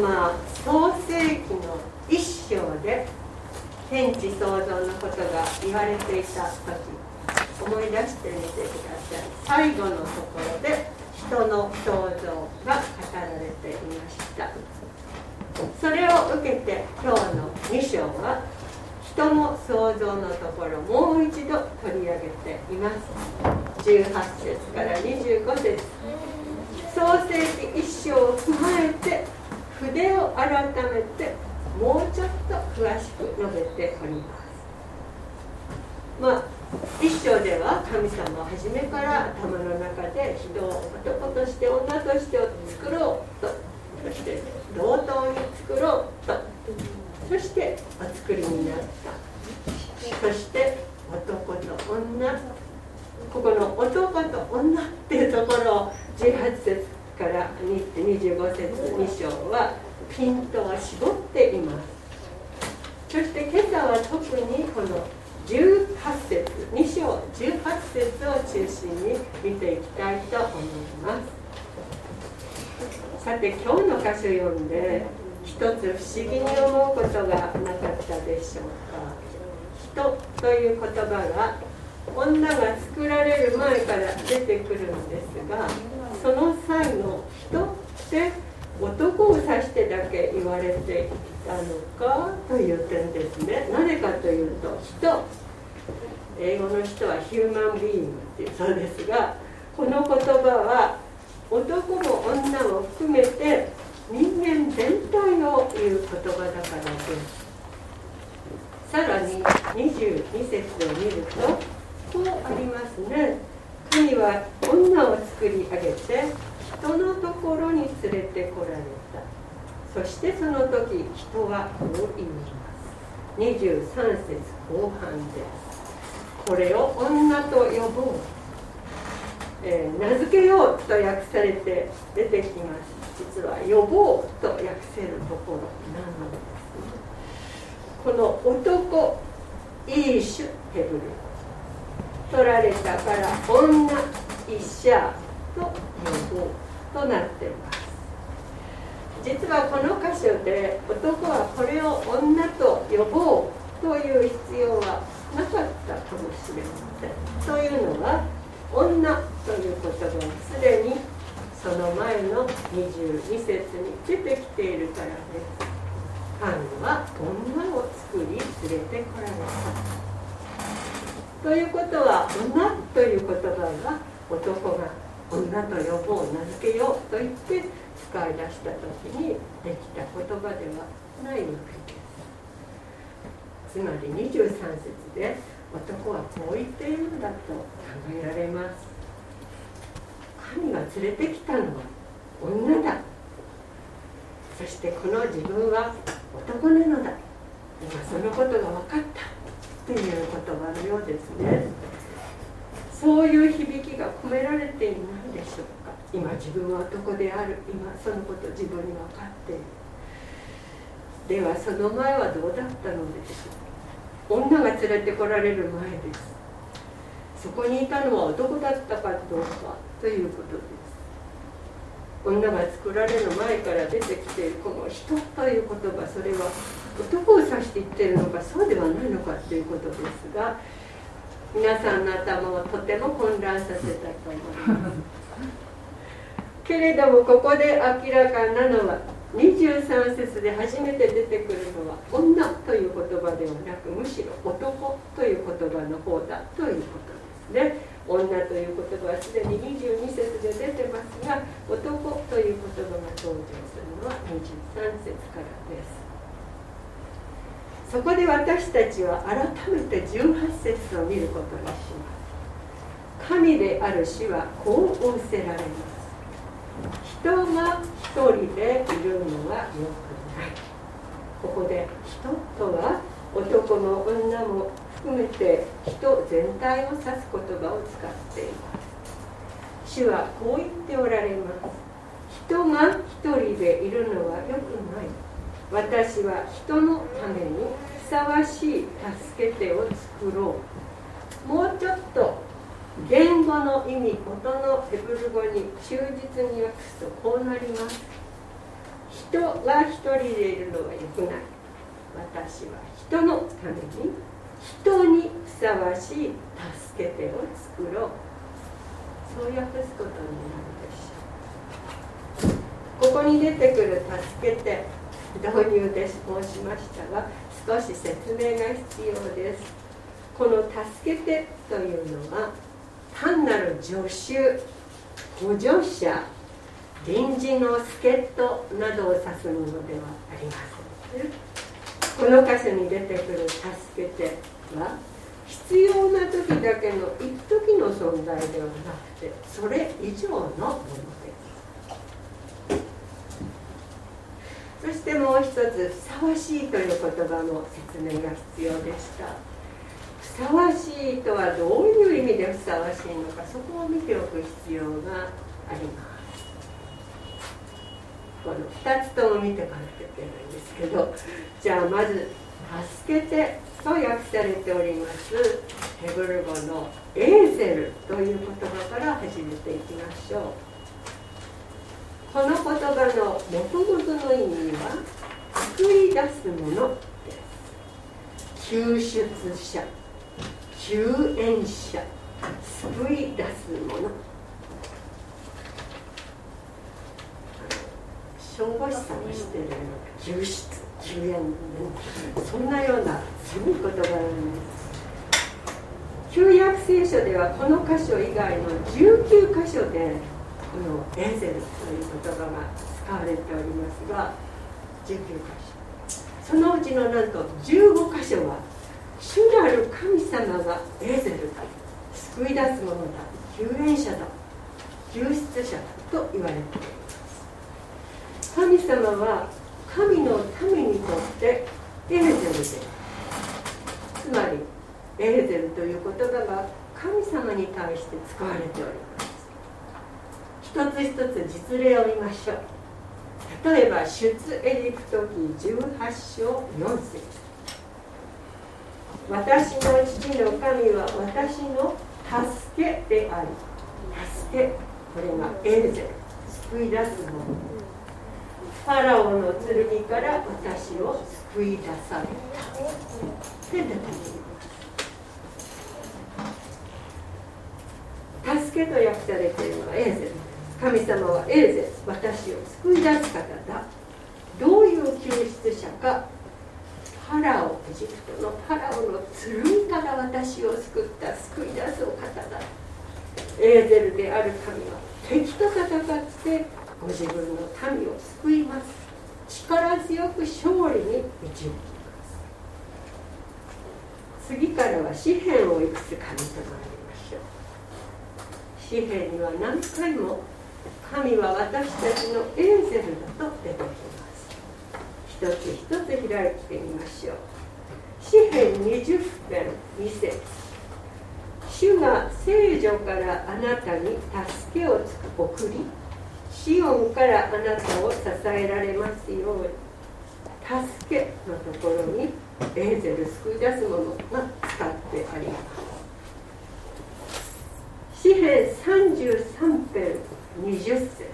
様創世記の一章で天地創造のことが言われていた時思い出してみてください。最後のところで人の創造が語られていました。それを受けて今日の2章は人の創造のところもう一度取り上げています。18節から25節。創世記1章を踏まえて筆を改めてもうちょっと詳しく述べております。まあ一章では神様は初めから頭の中で人を男として女として作ろうと。そして同等に作ろうと。そしてお作りになった。そして男と女。ここの男と女っていうところを18節から25節2章はピントを絞っていますそして今朝は特にこの18節2章18節を中心に見ていきたいと思います。さて今日の箇所読んで一つ不思議に思うことがなかったでしょうか。人という言葉が女が作られる前から出てくるんですがその際の人って男を指してだけ言われていたのかという点ですね。なぜかというと人。英語の人はヒューマンビーイングっていうそうですがこの言葉は男も女も含めて人間全体を言う言葉だからです。さらに22節を見るとこうありますね神は女を作り上げて人のところに連れてこられた。そしてその時人はこう言います。23節後半です。これを女と呼ぼう、えー、名付けようと訳されて出てきます。実は呼ぼうと訳せるところなのですこの男イーシュヘブル。取られたから女イシャと呼ぼう。となっています。実はこの箇所で男はこれを女と呼ぼうという必要はなかったかもしれません。というのは女という言葉はすでにその前の22節に出てきているからです。神は女を作り連れてこられた。ということは女という言葉は男が女と呼ぼう名付けようと言って使い出した時にできた言葉ではないわけですつまり23節で男はこう言っているんだと考えられます。神が連れてきたのは女だ。そしてこの自分は男なのだ。今そのことが分かったという言葉のようですね。そういう響きが込められていないでしょうか。今自分は男である。今そのこと自分に分かっている。ではその前はどうだったのでしょう。女が連れてこられる前です。そこにいたのは男だったかどうかということです。女が作られる前から出てきているこの「人」という言葉それは男を指して言ってるのかそうではないのかということですが皆さんの頭をとても混乱させたと思います。けれどもここで明らかなのは23節で初めて出てくるのは女という言葉ではなくむしろ男という言葉の方だということですね。女という言葉はすでに22節で出てますが男という言葉が登場するのは23節からです。そこで私たちは改めて18節を見ることにします神である死はこう仰せられます。人が一人でいるのはよくない。ここで人とは男も女も含めて人全体を指す言葉を使っています主はこう言っておられます人が一人でいるのはよくない。私は人のためにふさわしい助け手を作ろう。もうちょっと言語の意味音のヘブル語に忠実に訳すとこうなります。人が一人でいるのはよくない。私は人のために人にふさわしい助け手を作ろう。そう訳すことになるでしょう。ここに出てくる助けて。導入で申しましたが少し説明が必要です。この助けてというのは単なる助手補助者臨時の助っ人などを指すものではありません、この箇所に出てくる助けては必要な時だけの一時の存在ではなくてそれ以上のものです。そしてもう一つふさわしいという言葉の説明が必要でした。ふさわしいとはどういう意味でふさわしいのかそこを見ておく必要があります。この2つとも見ていかなきゃいけないんですけどじゃあまず「助けて」と訳されておりますヘブル語の「エーゼル」という言葉から始めていきましょう。この言葉のもともとの意味は救い出すものです救出者救援者救い出すもの消防士さんがしてる救出救援そんなようなすごい言葉なんです旧約聖書ではこの箇所以外の19箇所でのエーゼルという言葉が使われておりますが19箇所。そのうちのなんと15箇所は主なる神様がエーゼルだ救い出すものだ救援者だ救出者だと言われています。神様は神の民にとってエーゼルでつまりエーゼルという言葉が神様に対して使われております。一つ一つ実例を見ましょう。例えば出エジプト記18章4節。私の父の神は私の助けであり。助け。これがエーゼ。ル救い出すもの。ファラオの剣から私を救い出された。で出てきます。助けと訳されているのはエーゼ。ル神様はエーゼル私を救い出す方だ。どういう救出者か。ファラオエジプトのファラオの剣から私を救った救い出すお方だ。エーゼルである神は敵と戦ってご自分の民を救います。力強く勝利に導きます。次からは詩篇をいくつか見てまいりましょう。詩篇には何回も神は私たちのエーゼルだと出てきます一つ一つ開いてみましょう詩篇20編2節主が聖女からあなたに助けを送りシオンからあなたを支えられますように助けのところにエーゼル救い出すものが使ってあります詩篇33編20節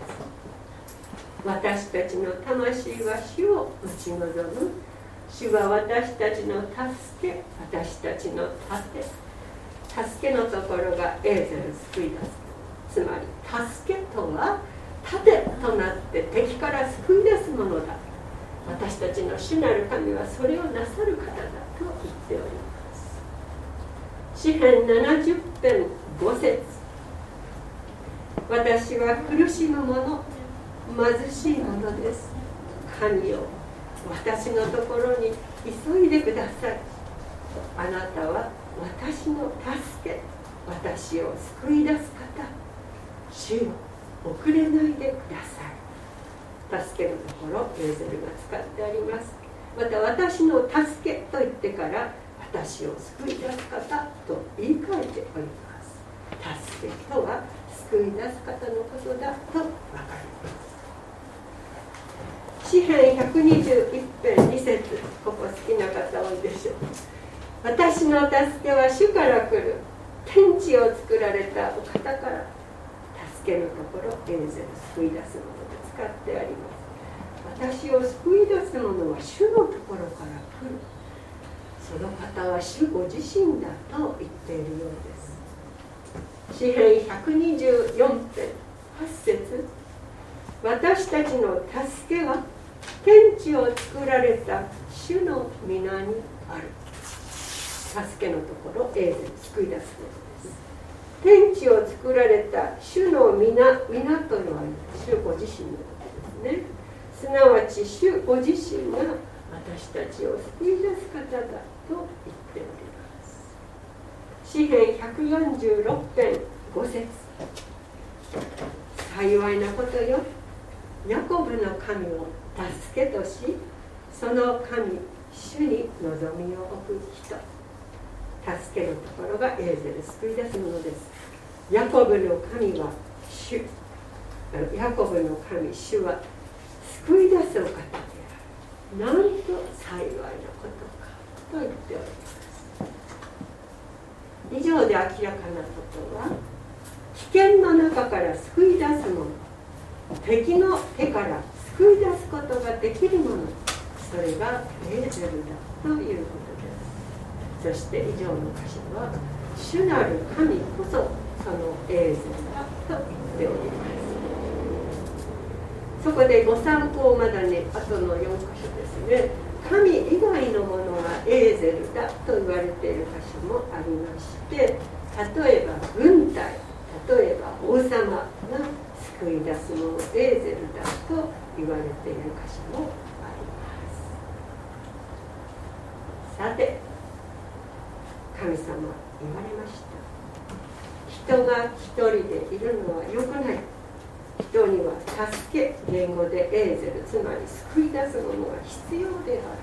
私たちの魂は主を打ち望む。主は私たちの助け私たちの盾。助けのところがエーゼル救い出す。つまり助けとは盾となって敵から救い出すものだ。私たちの主なる神はそれをなさる方だと言っております。詩編70編5節。私は苦しむ者貧しいものです。神よ私のところに急いでください。あなたは私の助け私を救い出す方。主よ遅れないでください。助けのところエーゼルが使ってあります。また私の助けと言ってから私を救い出す方と言い換えております。助けとは救い出す方のことだと分かります詩篇121編2節ここ好きな方多いでしょう私の助けは主から来る天地を作られたお方から助けるところエーゼル救い出すもので使ってあります。私を救い出す者は主のところから来る。その方は主ご自身だと言っているようです。詩編124.8節。私たちの助けは天地を作られた主の皆にある。助けのところエール救い出すことです。天地を作られた主の皆皆というのは主ご自身のことですね。すなわち主ご自身が私たちを救い出す方だと言っております。詩編146.5節。幸いなことよ。ヤコブの神を助けとしその神主に望みを置く人。助けのところがエーゼル救い出すものです。ヤコブの神は主。ヤコブの神主は救い出すお方である。なんと幸いなことかと言っております。以上で明らかなことは危険の中から救い出すもの。敵の手から救い出すことができるもの。それがエーゼルだということです。そして以上の箇所は主なる神こそそのエーゼルだと言っております。そこでご参考まだね後の4箇所ですね。神以外のものがエーゼルだと言われている箇所もありまして例えば軍隊例えば王様が救い出すものエーゼルだと言われている箇所もありますさて神様言われました人が一人でいるのは良くない人には助け言語でエーゼルつまり救い出すものが必要であ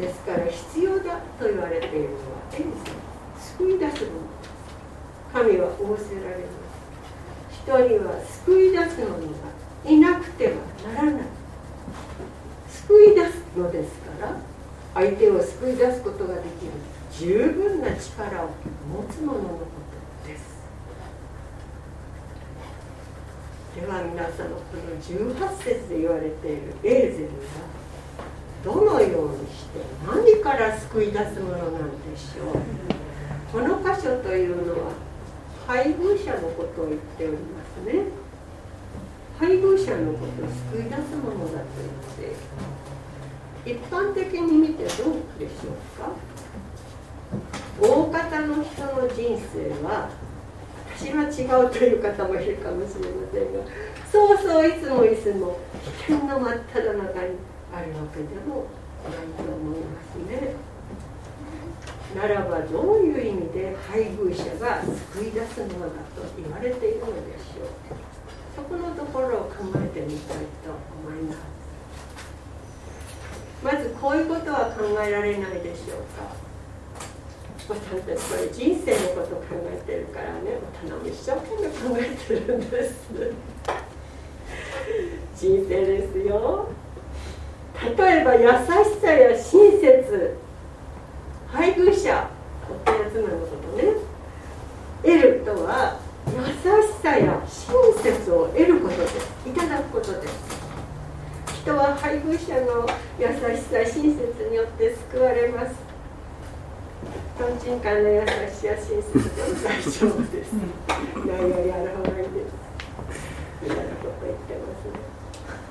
るですから必要だと言われているのはエーゼル救い出すもの神は仰せられます人には救い出すのにはいなくてはならない救い出すのですから相手を救い出すことができる十分な力を持つ者のことです。では皆さんこの18節で言われている。エーゼルがどのようにして何から救い出すものなんでしょう。この箇所というのは配偶者のことを言っておりますね。配偶者のことを救い出すものだと言って一般的に見てどうでしょうか。大方の人の人生は私は違うという方もいるかもしれませんがそうそういつもいつも危険の真っ只中にあるわけでもないと思いますね。ならばどういう意味で配偶者が救い出すものだと言われているのでしょうそこのところを考えてみたいと思いますまずこういうことは考えられないでしょうか私たちこれ人生のこと考えてるからね。頼む一生懸命考えてるんです。人生ですよ。例えば優しさや親切配偶者夫や妻のことね。得るとは優しさや親切を得ることです。いただくことです。人は配偶者の優しさ親切によって救われます。とんちんかんの優しさ親切で大丈夫です何よりある方がいいですみたいなこと言ってます。ね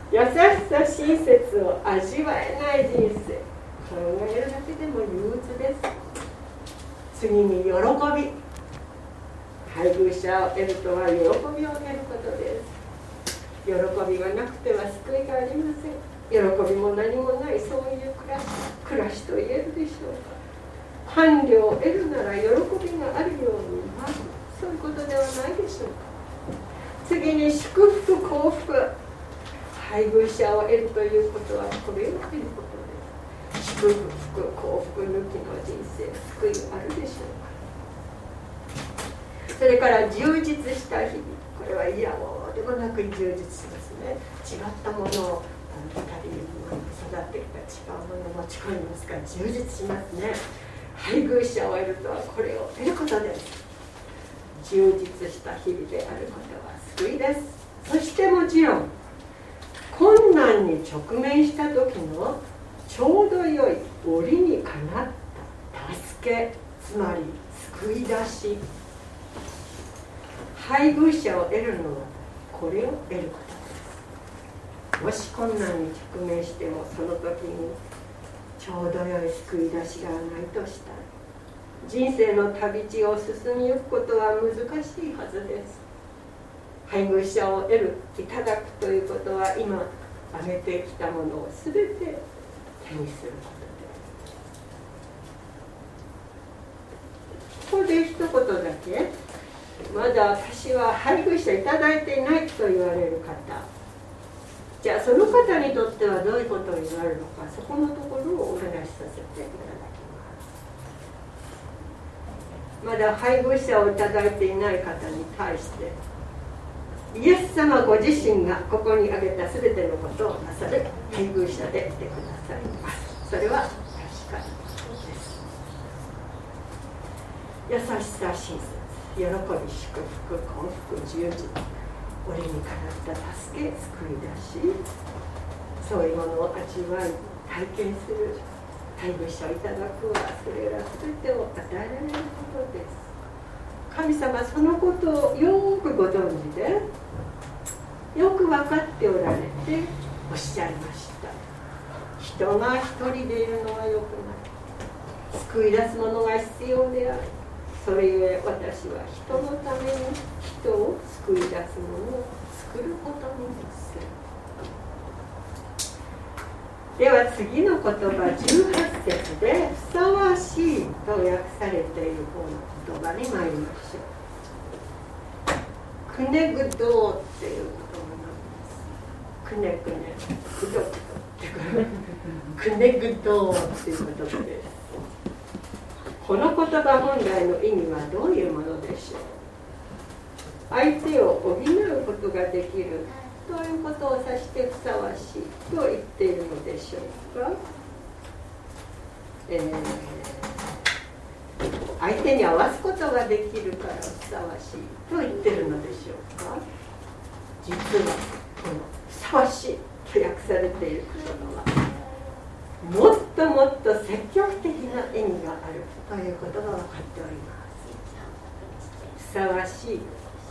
優しさ親切を味わえない人生考えるだけでも憂鬱です。次に喜び。配偶者を得るとは喜びを得ることです。喜びがなくては救いがありません。喜びも何もないそういう暮らし暮らしと言えるでしょうか。伴侶を得るなら喜びがあるようにまずそういうことではないでしょうか。次に祝福幸福。配偶者を得るということはこれを得ること祝福幸福抜きの人生救いあるでしょうか。それから充実した日々。これはいやもうでもなく充実しますね。違ったものを2人育ってきた違うものを持ち込みますから充実しますね。配偶者を得るとはこれを得ることです充実した日々であることは救いですそしてもちろん困難に直面した時のちょうど良い折にかなった助けつまり救い出し。配偶者を得るのはこれを得ることですもし困難に直面してもその時にちょうど良い救い出しがないとした人生の旅路を進みゆくことは難しいはずです。配偶者を得るいただくということは今挙げてきたものを全て手にすることです。ここで一言だけまだ私は配偶者いただいていないと言われる方じゃあその方にとってはどういうことになるのかそこのところをお話しさせていただきますまだ配偶者をいただいていない方に対してイエス様ご自身がここに挙げた全てのことをなさる配偶者でいてくださいますそれは確かにです。優しさ親切喜び祝福幸福充実。俺にかなった助け救い出しそういうものを味わい体験する。配偶者をいただくはそれら全てを与えられることです。神様そのことをよくご存知でよく分かっておられておっしゃいました。人が一人でいるのはよくない。救い出すものが必要である。それゆえ私は人のために人を救い出すのを作ることにするでは次の言葉18節で「ふさわしい」と訳されている方の言葉に参りましょう。くねぐどうっていうくねくねくどくどってくねぐどうっていう言葉です。この言葉本来の意味はどういうものでしょう？相手を補うことができるということを指してふさわしいと言っているのでしょうか、えー、相手に合わすことができるからふさわしいと言ってるのでしょうか？実はこのふさわしいと訳されている言葉。はもっともっと積極的な意味がある。ということが分かっておりますふさわしい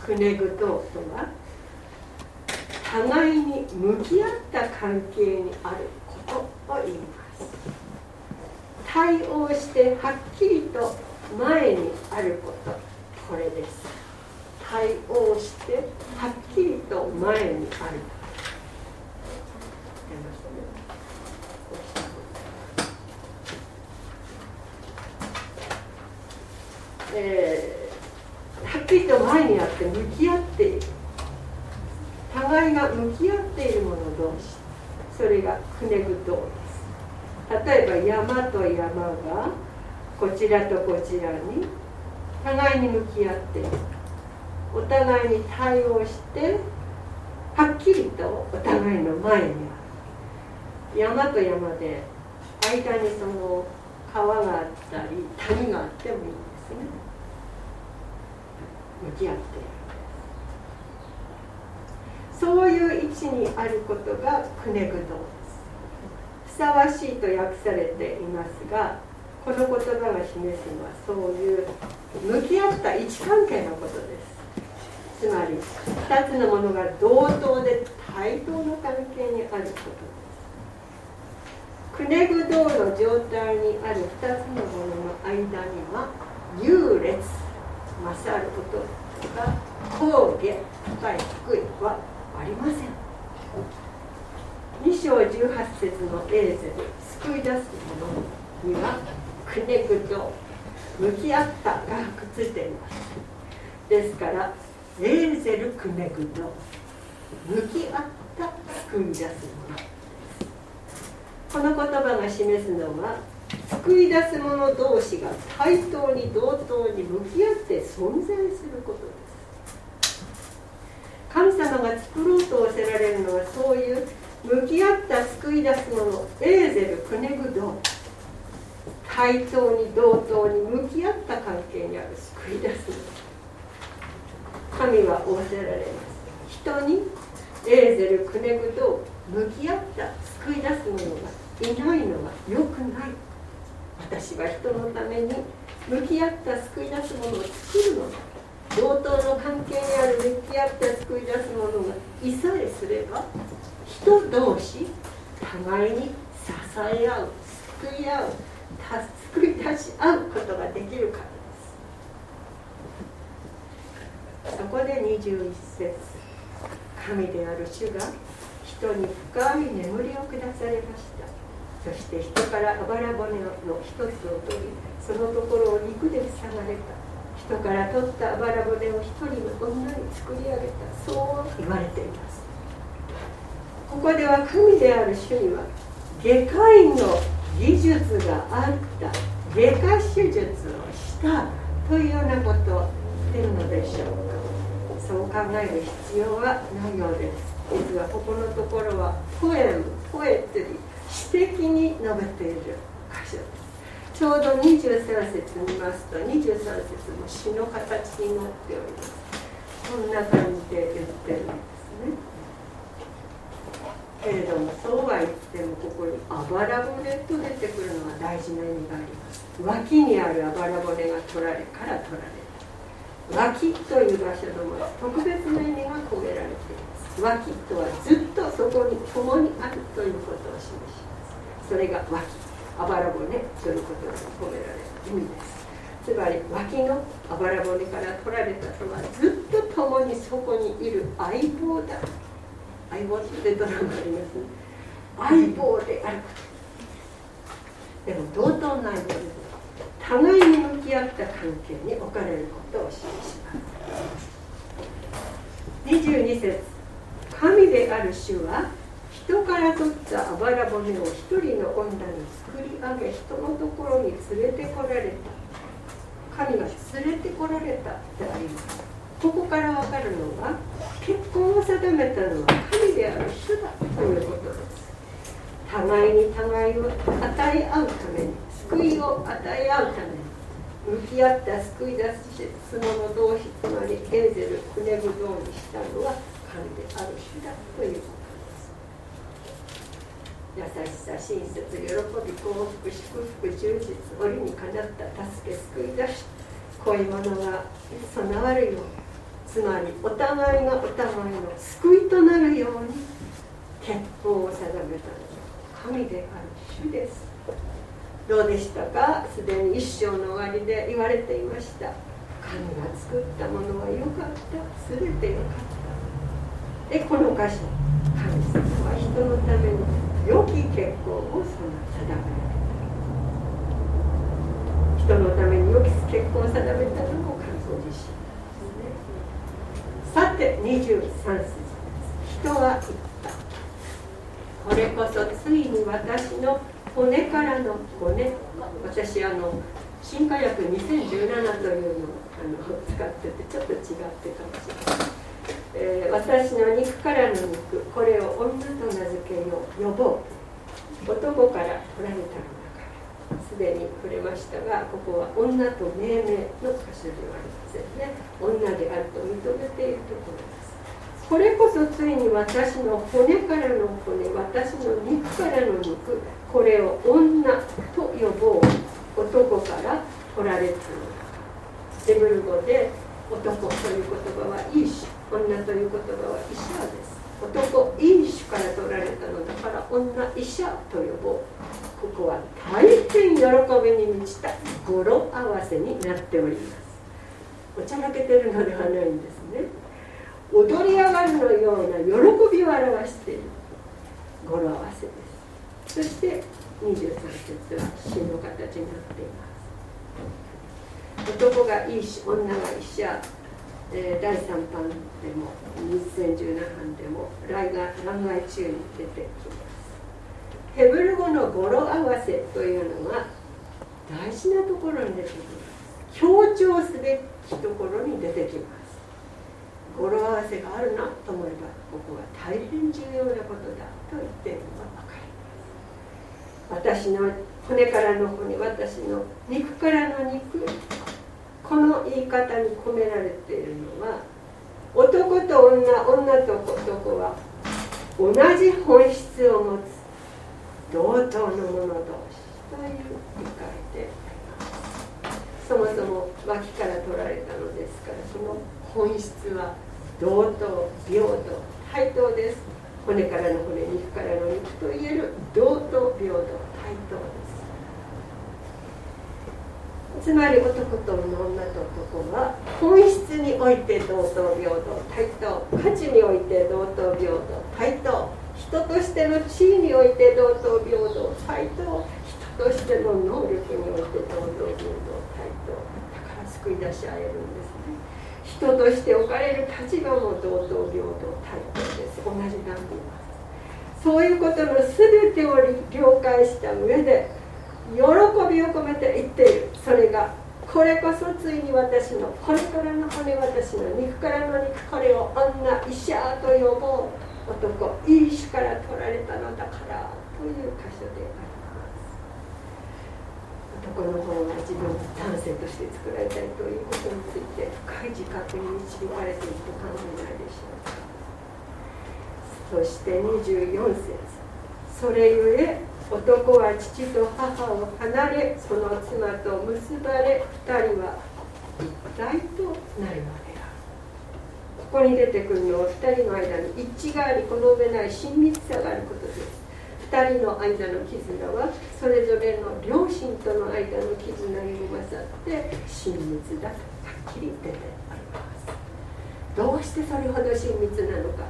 くねぐととは。互いに向き合った関係にあることを言います。対応してはっきりと前にあること。これです。対応してはっきりと前にあるえ、はっきりと前にあって向き合っている互いが向き合っている者同士それがくねぐとです例えば山と山がこちらとこちらに互いに向き合ってお互いに対応してはっきりとお互いの前にある山と山で間にその川があったり谷があってもいい。向き合っている。そういう位置にあることがくねぐどです。ふさわしいと訳されていますがこの言葉が示すのはそういう向き合った位置関係のことです。つまり2つのものが同等で対等の関係にあることです。くねぐ道の状態にある2つのものの間には優劣。勝ることが高下高い低いはありません。2章18節のエーゼル救い出すものにはくねくと向き合ったがくっついています。ですからエーゼルくねくと向き合った救い出すものこの言葉が示すのは救い出す者同士が対等に同等に向き合って存在することです神様が作ろうとおせられるのはそういう向き合った救い出す者エーゼルクネグド対等に同等に向き合った関係にある救い出す者神は仰せられます。人にエーゼルクネグド向き合った救い出す者がいないのは良くない私は人のために向き合った救い出す者を作るの。だ同等の関係にある向き合った救い出す者がいさえすれば人同士互いに支え合う救い合う救い出し合うことができるからです。そこで21節。神である主が人に深い眠りを下されました。そして人からあばら骨の一つを取りそのところを肉で塞がれた。人から取ったあばら骨を一人の女に作り上げた。そう言われています。ここでは神である主には外科医の技術があった。外科手術をしたというようなことを言ってるのでしょうか。そう考える必要はないようです。実はここのところはポエムポエトリー。詩的に述べている箇所です。ちょうど23節見ますと23節も詩の形になっております。こんな感じで言ってるんですね。けれどもそうは言ってもここにあばら骨と出てくるのは大事な意味があります。脇にあるあばら骨が取られから取られた脇という場所のも特別な意味が込められていま脇とはずっとそこに共にあるということを示します。それが脇あばら骨ということに込められる意味ですつまり脇のあばら骨から取られたとはずっと共にそこにいる相棒だ相棒ってドラマあります。ね相棒であることでも同等の相棒です互いに向き合った関係に置かれることを示します。22節。神である主は人から取ったあばら骨を一人の女に作り上げ人のところに連れてこられた。神が連れてこられたであります。ここから分かるのは結婚を定めたのは神である主だということです。互いに互いを与え合うために救いを与え合うために向き合った救い出す者同士つまりエーゼルクネグドにしたのは神である主だということです優しさ親切喜び幸福祝福充実折にかなった助け救い出しこういうものが備わるようにつまりお互いがお互いの。救いとなるように結婚を定めたの。は神である主ですどうでしたかすでに一生の終わりで言われていました神が作ったものは良かった全て良かったでこの箇所神様は人のために良き結婚を定められた人のために良き結婚を定めたのも神ご自身さて23節。人は言ったこれこそついに私の骨からの骨。私あの新化薬2017というのをあの使っててちょっと違ってかもしれない、えー、私の肉からの肉これを女と名付けよう。呼ぼう男から取られたのだからす。でに触れましたがここは女と命名の箇所ではありますですね女であると認めているところです。これこそついに私の骨からの骨私の肉からの肉これを女と呼ぼう。男から取られたのだヘブル語で男という言葉はいいし女という言葉は医者です男いい種から取られたのだから女医者と呼ぼうここは大変喜びに満ちた語呂合わせになっております。おちゃらけてるのではないんですね。踊り上がるのような喜びを表している語呂合わせです。そして23節は死の形になっています。男がいいし女が医者、えー、第3版でも2017版でも来が欄外中に出てきます。ヘブル語の語呂合わせというのは大事なところに出てきます。強調すべきところに出てきます。語呂合わせがあるなと思えばここは大変重要なことだと言っているのが分かります。私の骨からの骨私の肉からの肉この言い方に込められているのは男と女女と男は同じ本質を持つ同等の者同士という理解でそもそも脇から取られたのですからその本質は同等平等対等です。骨からの骨肉からの肉といえる同等平等対等です。つまり男と女と男は本質において同等平等対等価値において同等平等対等人としての地位において同等平等対等人としての能力において同等平等。対等だから救い出し合えるんですね。人として置かれる立場も同等平等対等です。同じ段にいます。そういうことの全てを了解した上で喜びを込めて言っているそれがこれこそついに私の骨からの骨私の肉からの肉これを女医者と呼ぼう男いい種から取られたのだからという箇所であります男の方が自分男性として作られたいということについて深い自覚に導かれていると考えないでしょうかそして24節。それゆえ男は父と母を離れその妻と結ばれ2人は一体となるのである。ここに出てくるのは2人の間に一致がありこの上ない親密さがあることです。2人の間の絆はそれぞれの両親との間の絆にも勝って親密だとはっきり出てあります。どうしてそれほど親密なのか。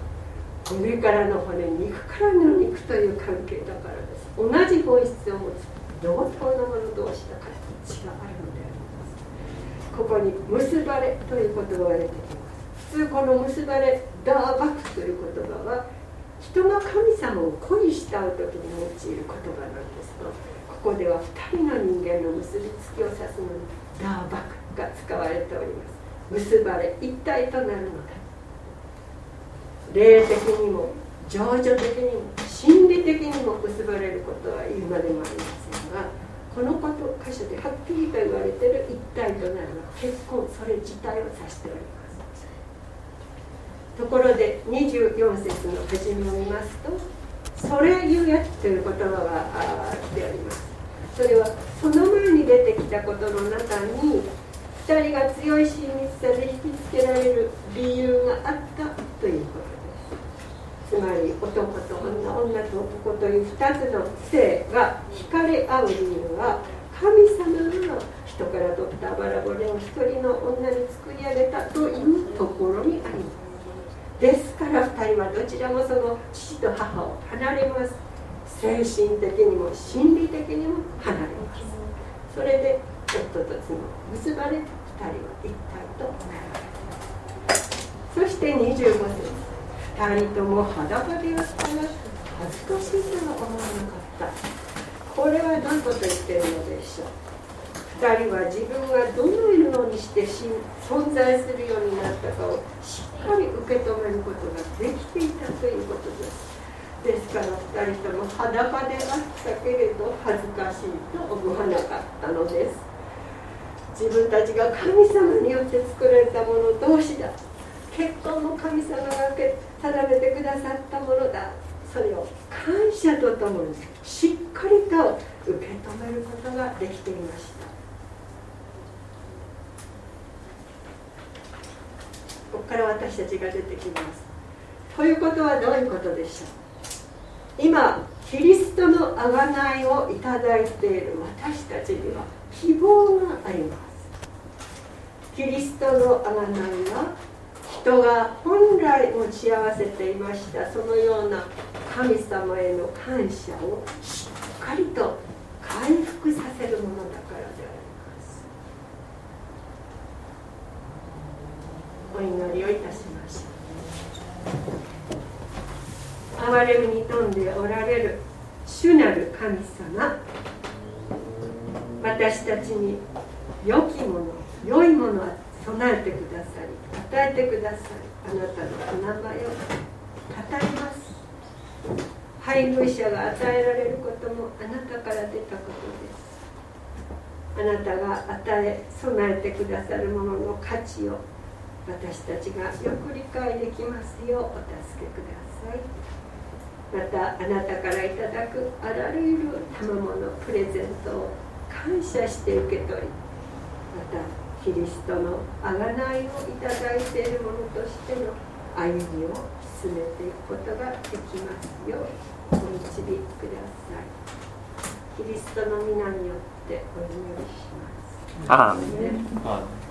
上からの骨肉からの肉という関係だからです。同じ本質を持つ同等の者同士だから血があるのでありますここに結ばれという言葉が出てきます。普通この結ばれダーバクという言葉は人が神様を恋したう時に用いる言葉なんです。がここでは2人の人間の結びつきを指すのにダーバクが使われております。結ばれ一体となるのだ霊的にも。情緒的にも。心理的にも結ばれることは言うまでもありませんがこのこと箇所ではっきりと言われてる一体となるのは結婚それ自体を指しております。ところで24節の始めを見ますと「それゆえ」という言葉があっております。それはその前に出てきたことの中に2人が強い親密さで引きつけられる理由があったということ。ですつまり男と女女と男という2つの性が惹かれ合う理由は神様が人から取ったバラ骨を一人の女に作り上げたというところにありますですから2人はどちらもその父と母を離れます精神的にも心理的にも離れます。それで夫と妻結ばれ2人は一体となるそして25節。2人とも裸であったら恥ずかしいとは思わなかった。これは何と言ってるのでしょう。2人は自分がどのようにして存在するようになったかをしっかり受け止めることができていたということです。ですから2人とも裸であったけれど恥ずかしいと思わなかったのです。自分たちが神様によって作られたもの同士だ結婚も神様が定めてくださったものだ。それを感謝とともにしっかりと受け止めることができていました。ここから私たちが出てきます。ということはどういうことでしょう？今キリストの贖いをいただいている私たちには希望があります。キリストの贖いは人が本来持ち合わせていましたそのような神様への感謝をしっかりと回復させるものだからであります。お祈りをいたしましょう憐れみに富んでおられる主なる神様。私たちに良きもの良いものを備えてくださり与えてくださりあなたのお名前を。語ります。配偶者が与えられることもあなたから出たことです。あなたが与え備えてくださるものの価値を私たちがよく理解できますようお助けください。またあなたからいただくあらゆる賜物プレゼントを感謝して受け取りまたキリストの贖いをいただいているものとしての歩みを進めていくことができますようお導きください。キリストの皆によってお祈りします。アーメン